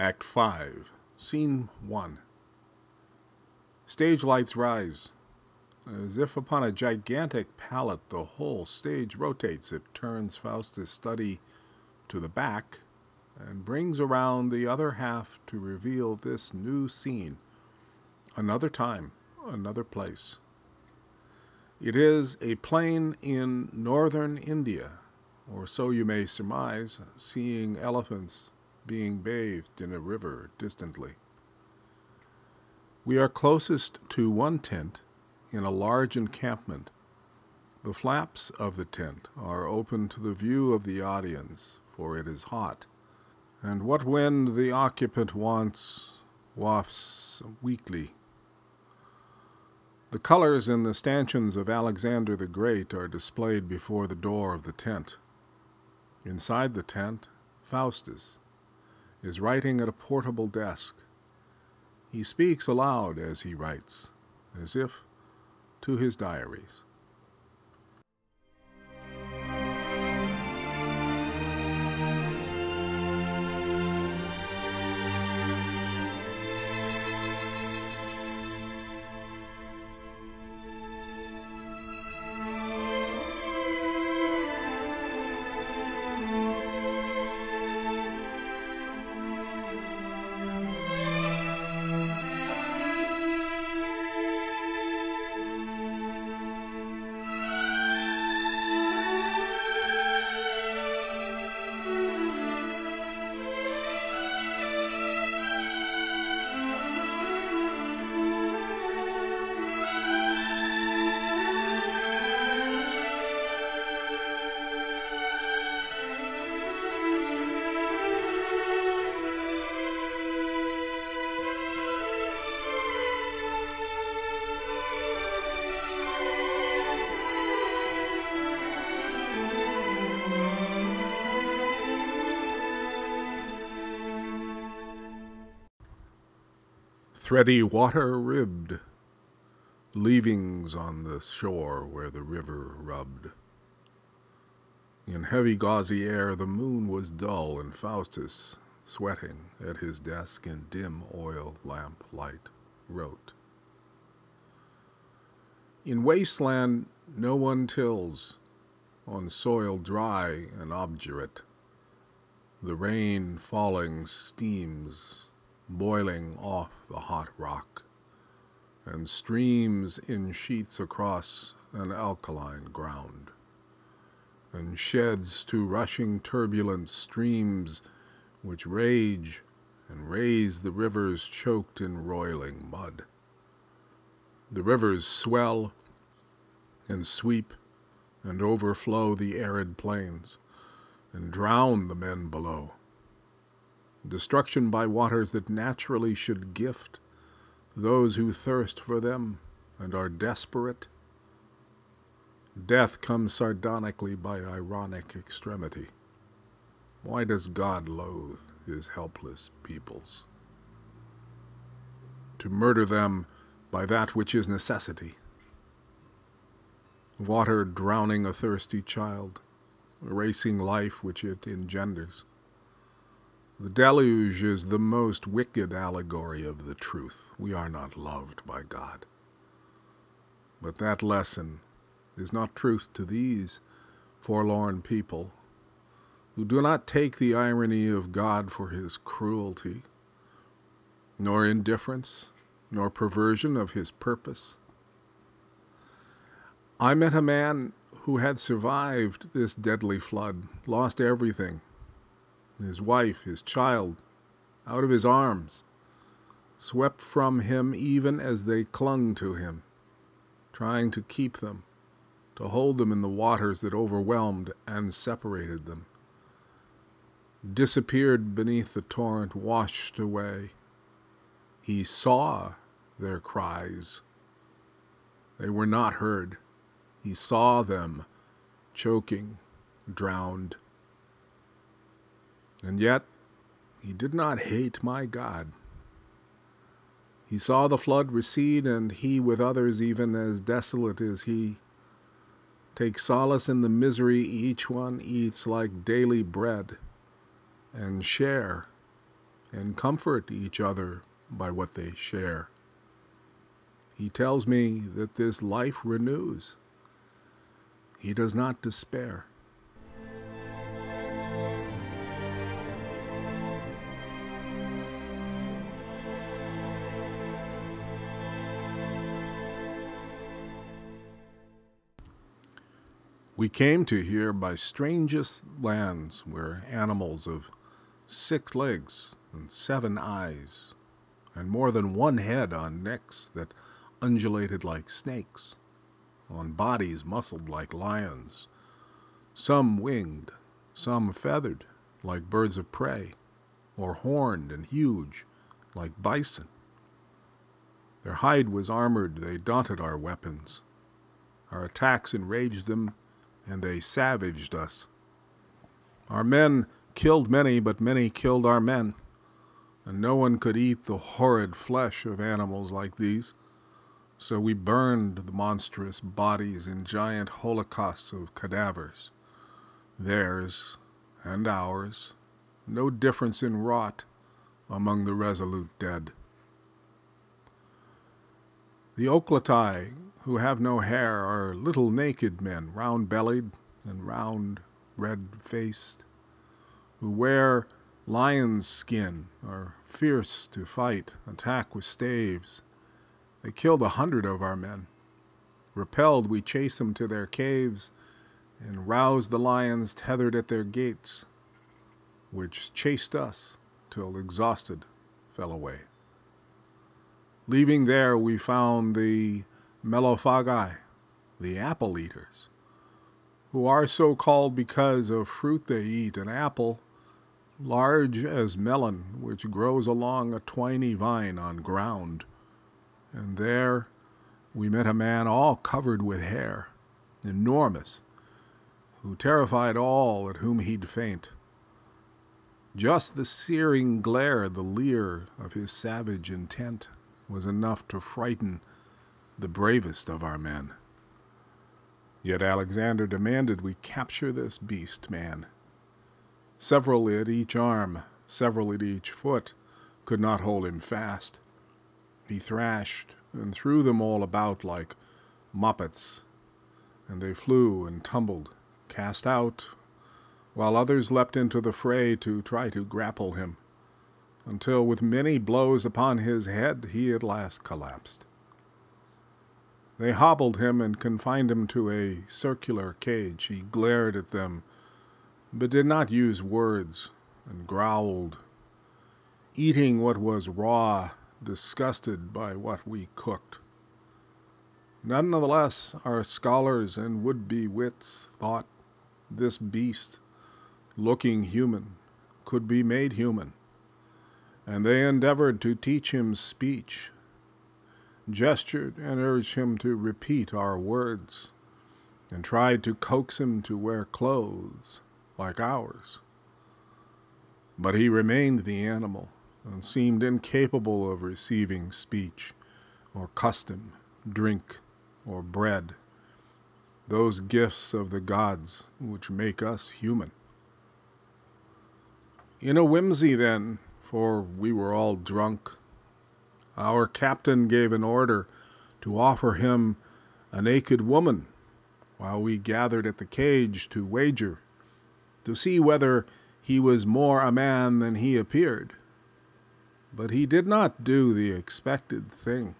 Act 5, Scene 1. Stage lights rise. As if upon a gigantic pallet, the whole stage rotates. It turns Faustus' study to the back and brings around the other half to reveal this new scene. Another time, another place. It is a plain in northern India, or so you may surmise, seeing elephants being bathed in a river distantly. We are closest to one tent in a large encampment. The flaps of the tent are open to the view of the audience, for it is hot, and what wind the occupant wants wafts weakly. The colors in the stanchions of Alexander the Great are displayed before the door of the tent. Inside the tent, Faustus is writing at a portable desk. He speaks aloud as he writes, as if to his diaries. Thready water ribbed, leavings on the shore where the river rubbed. In heavy gauzy air the moon was dull, and Faustus, sweating at his desk in dim oil lamp light, wrote. In wasteland no one tills, on soil dry and obdurate. The rain falling steams boiling off the hot rock, and streams in sheets across an alkaline ground, and sheds to rushing turbulent streams which rage and raise the rivers choked in roiling mud. The rivers swell and sweep and overflow the arid plains and drown the men below destruction by waters that naturally should gift those who thirst for them and are desperate. Death comes sardonically by ironic extremity. Why does God loathe his helpless peoples? To murder them by that which is necessity. Water drowning a thirsty child, erasing life which it engenders the deluge is the most wicked allegory of the truth. We are not loved by God. But that lesson is not truth to these forlorn people who do not take the irony of God for his cruelty, nor indifference, nor perversion of his purpose. I met a man who had survived this deadly flood, lost everything his wife, his child, out of his arms, swept from him even as they clung to him, trying to keep them, to hold them in the waters that overwhelmed and separated them. Disappeared beneath the torrent, washed away. He saw their cries. They were not heard. He saw them choking, drowned. And yet, he did not hate my God. He saw the flood recede, and he, with others even as desolate as he, take solace in the misery each one eats like daily bread, and share and comfort each other by what they share. He tells me that this life renews. He does not despair. We came to here by strangest lands where animals of six legs and seven eyes, and more than one head on necks that undulated like snakes, on bodies muscled like lions, some winged, some feathered like birds of prey, or horned and huge like bison. Their hide was armored, they daunted our weapons. Our attacks enraged them and they savaged us. Our men killed many, but many killed our men, and no one could eat the horrid flesh of animals like these. So we burned the monstrous bodies in giant holocausts of cadavers. Theirs and ours, no difference in rot among the resolute dead. The Oklatai who have no hair are little naked men, round bellied and round red faced, who wear lion's skin, are fierce to fight, attack with staves. They killed a hundred of our men. Repelled, we chase them to their caves and rouse the lions tethered at their gates, which chased us till exhausted fell away. Leaving there, we found the Melophagi, the apple eaters, who are so called because of fruit they eat, an apple large as melon, which grows along a twiny vine on ground. And there we met a man all covered with hair, enormous, who terrified all at whom he'd faint. Just the searing glare, the leer of his savage intent, was enough to frighten the bravest of our men. Yet Alexander demanded we capture this beast man. Several at each arm, several at each foot, could not hold him fast. He thrashed and threw them all about like moppets, and they flew and tumbled, cast out, while others leapt into the fray to try to grapple him, until with many blows upon his head he at last collapsed. They hobbled him and confined him to a circular cage. He glared at them, but did not use words, and growled, eating what was raw, disgusted by what we cooked. Nonetheless, our scholars and would be wits thought this beast, looking human, could be made human, and they endeavored to teach him speech gestured and urged him to repeat our words, and tried to coax him to wear clothes like ours. But he remained the animal and seemed incapable of receiving speech or custom, drink, or bread, those gifts of the gods which make us human. In a whimsy, then, for we were all drunk, our captain gave an order to offer him a naked woman while we gathered at the cage to wager, to see whether he was more a man than he appeared. But he did not do the expected thing.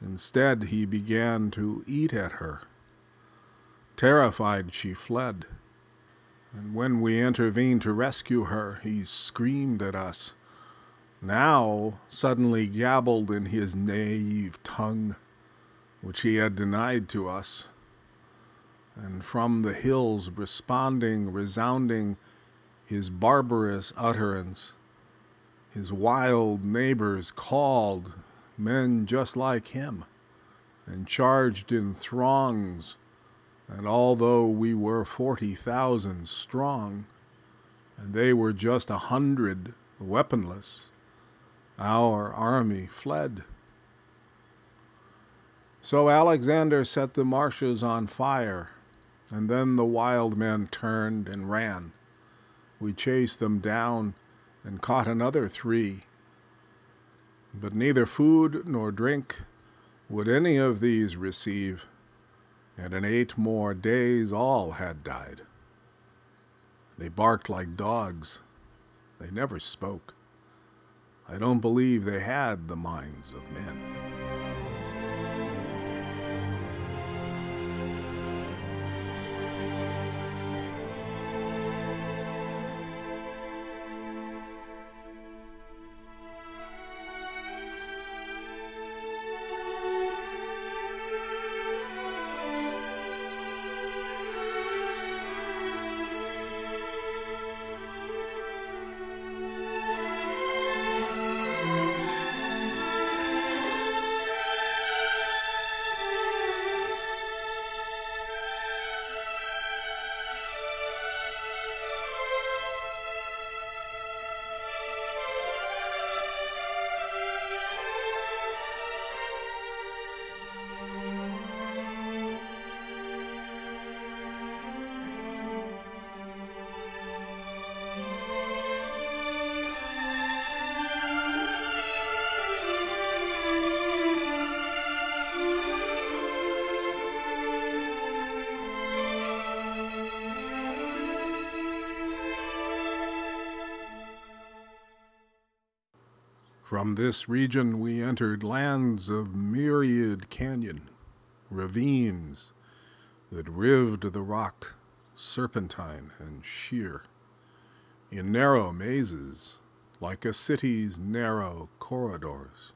Instead, he began to eat at her. Terrified, she fled. And when we intervened to rescue her, he screamed at us now suddenly gabbled in his naive tongue, which he had denied to us. And from the hills responding, resounding his barbarous utterance, his wild neighbors called, men just like him, and charged in throngs. And although we were forty thousand strong, and they were just a hundred weaponless, our army fled. So Alexander set the marshes on fire, and then the wild men turned and ran. We chased them down and caught another three. But neither food nor drink would any of these receive, and in eight more days all had died. They barked like dogs. They never spoke. I don't believe they had the minds of men. From this region we entered lands of myriad canyon, ravines that rived the rock serpentine and sheer, in narrow mazes like a city's narrow corridors,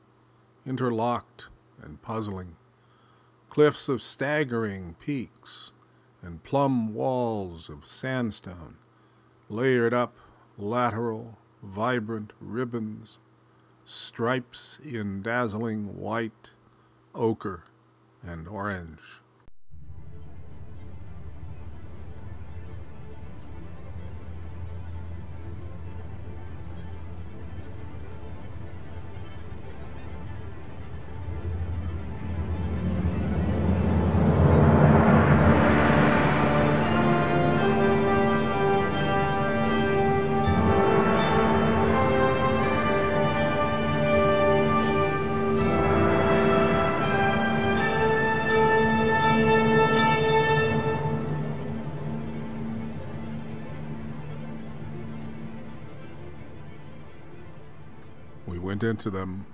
interlocked and puzzling, cliffs of staggering peaks and plumb walls of sandstone, layered up lateral, vibrant ribbons stripes in dazzling white, ochre, and orange. Went into them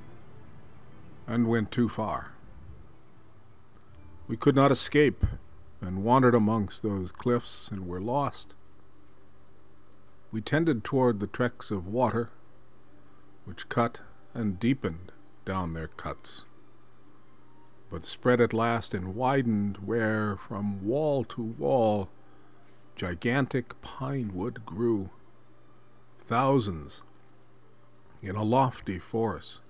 and went too far. We could not escape and wandered amongst those cliffs and were lost. We tended toward the treks of water, which cut and deepened down their cuts, but spread at last and widened where, from wall to wall, gigantic pine wood grew. Thousands in a lofty forest,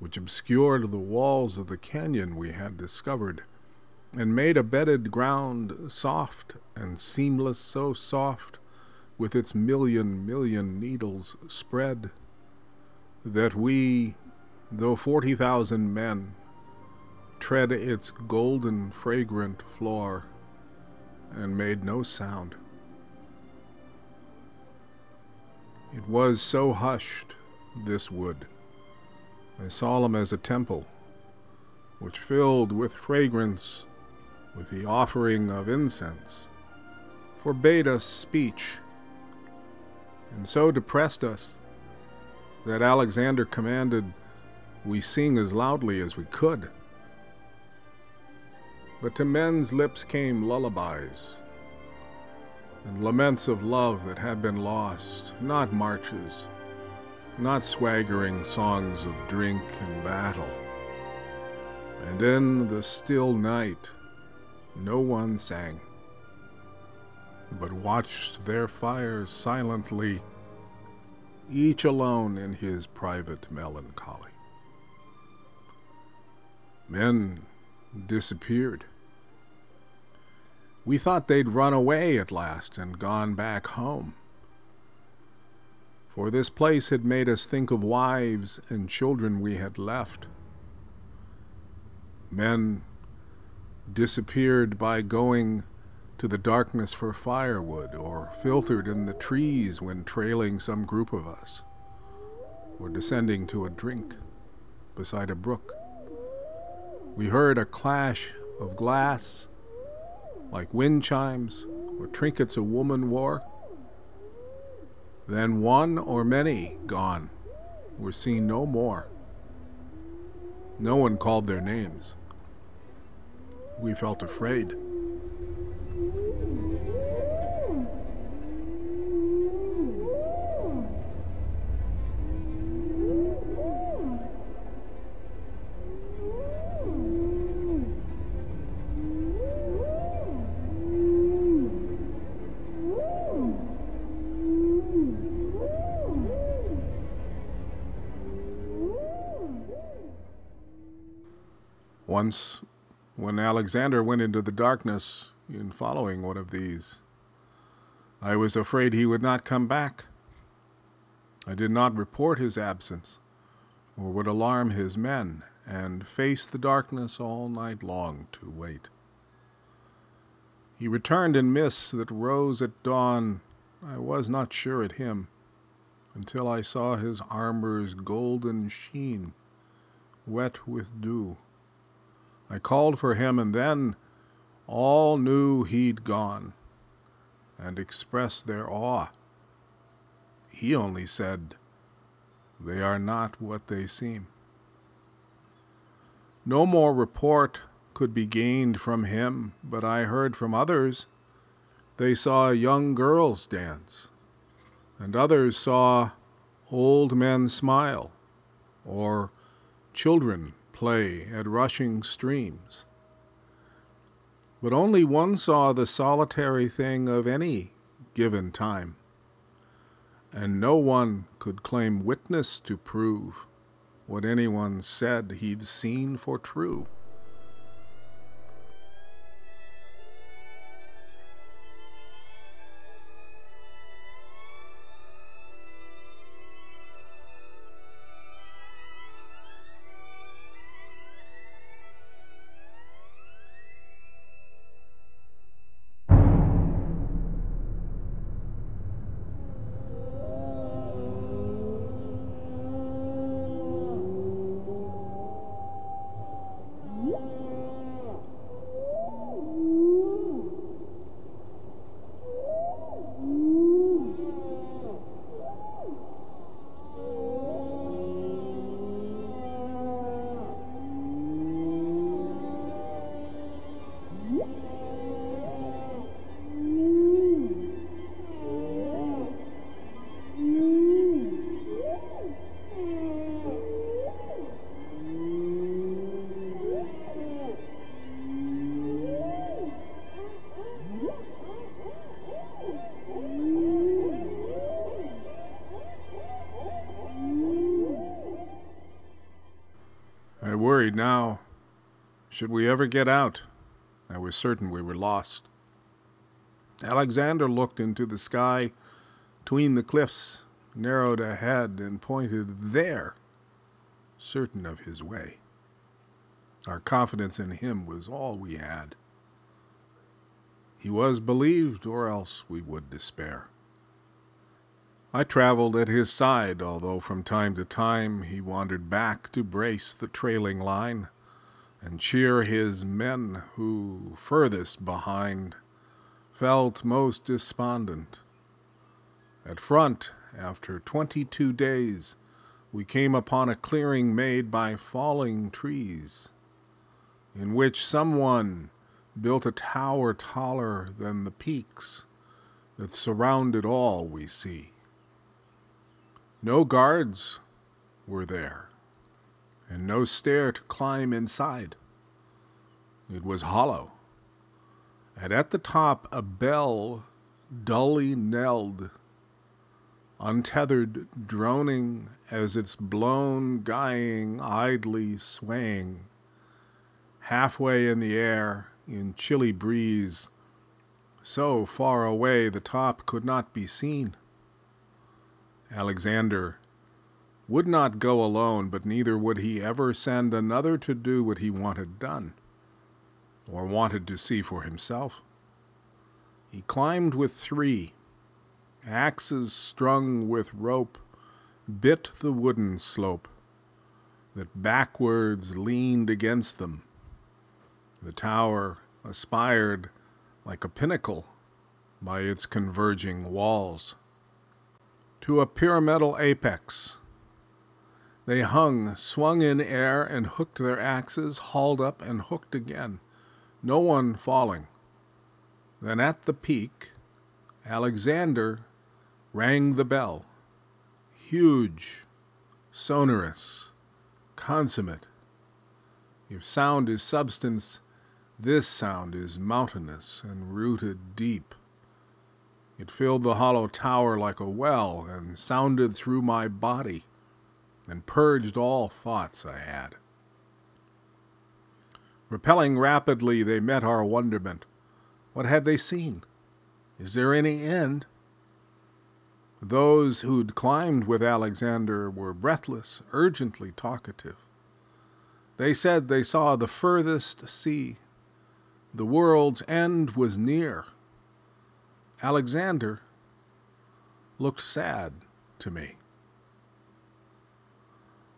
which obscured the walls of the canyon we had discovered, and made a bedded ground soft and seamless, so soft with its million million needles spread, that we, though forty thousand men, tread its golden fragrant floor, and made no sound. It was so hushed, this wood, as solemn as a temple, which filled with fragrance, with the offering of incense, forbade us speech, and so depressed us that Alexander commanded we sing as loudly as we could. But to men's lips came lullabies and laments of love that had been lost, not marches, not swaggering songs of drink and battle. And in the still night, no one sang, but watched their fires silently, each alone in his private melancholy. Men disappeared we thought they'd run away at last and gone back home. For this place had made us think of wives and children we had left. Men disappeared by going to the darkness for firewood, or filtered in the trees when trailing some group of us, or descending to a drink beside a brook. We heard a clash of glass, like wind chimes or trinkets a woman wore. Then one or many gone were seen no more. No one called their names. We felt afraid. Once, when Alexander went into the darkness in following one of these, I was afraid he would not come back. I did not report his absence, or would alarm his men, and faced the darkness all night long to wait. He returned in mists that rose at dawn. I was not sure at him, until I saw his armor's golden sheen, wet with dew. I called for him, and then all knew he'd gone and expressed their awe. He only said, They are not what they seem. No more report could be gained from him, but I heard from others they saw young girls dance, and others saw old men smile, or children play at rushing streams. But only one saw the solitary thing of any given time, and no one could claim witness to prove what anyone said he'd seen for true. Worried now. Should we ever get out? I was certain we were lost. Alexander looked into the sky between the cliffs, narrowed ahead, and pointed there, certain of his way. Our confidence in him was all we had. He was believed, or else we would despair. I traveled at his side, although from time to time he wandered back to brace the trailing line and cheer his men who, furthest behind, felt most despondent. At front, after twenty two days, we came upon a clearing made by falling trees, in which someone built a tower taller than the peaks that surrounded all we see. No guards were there, and no stair to climb inside. It was hollow, and at the top a bell dully knelled, untethered, droning as its blown guying idly swaying, halfway in the air in chilly breeze, so far away the top could not be seen. Alexander would not go alone, but neither would he ever send another to do what he wanted done, or wanted to see for himself. He climbed with three, axes strung with rope, bit the wooden slope that backwards leaned against them. The tower aspired like a pinnacle by its converging walls. To a pyramidal apex, they hung, swung in air, and hooked their axes, hauled up and hooked again, no one falling. Then at the peak, Alexander rang the bell. Huge, sonorous, consummate. If sound is substance, this sound is mountainous and rooted deep. It filled the hollow tower like a well and sounded through my body and purged all thoughts I had. Repelling rapidly, they met our wonderment. What had they seen? Is there any end? Those who'd climbed with Alexander were breathless, urgently talkative. They said they saw the furthest sea. The world's end was near. Alexander looked sad to me.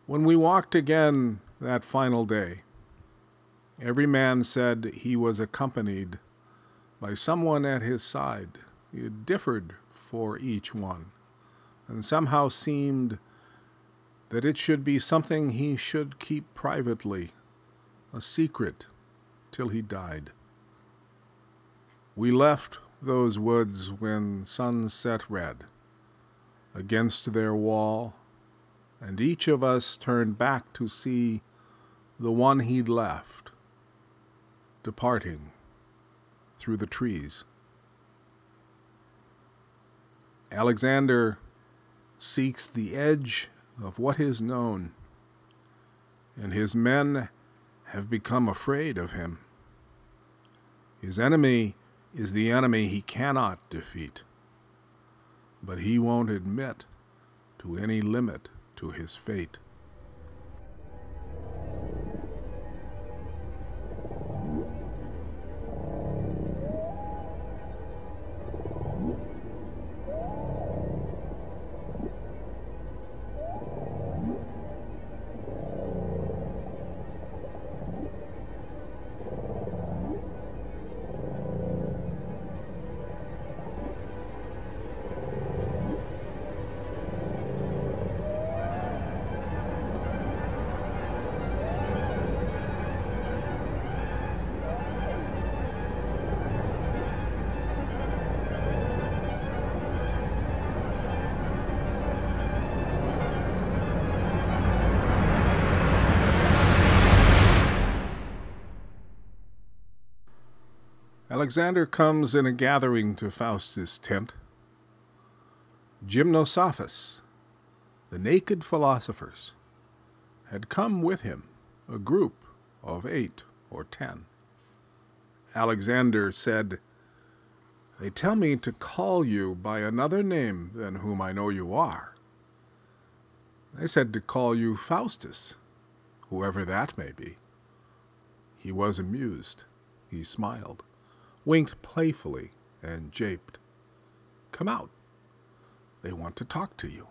When we walked again that final day, every man said he was accompanied by someone at his side. It differed for each one, and somehow seemed that it should be something he should keep privately, a secret, till he died. We left those woods when sun set red against their wall, and each of us turned back to see the one he'd left departing through the trees. Alexander seeks the edge of what is known, and his men have become afraid of him. His enemy is the enemy he cannot defeat, but he won't admit to any limit to his fate. Alexander comes in a gathering to Faustus' tent. Gymnosophists, the naked philosophers, had come with him, a group of eight or ten. Alexander said, They tell me to call you by another name than whom I know you are. They said to call you Faustus, whoever that may be. He was amused. He smiled winked playfully, and japed. Come out. They want to talk to you.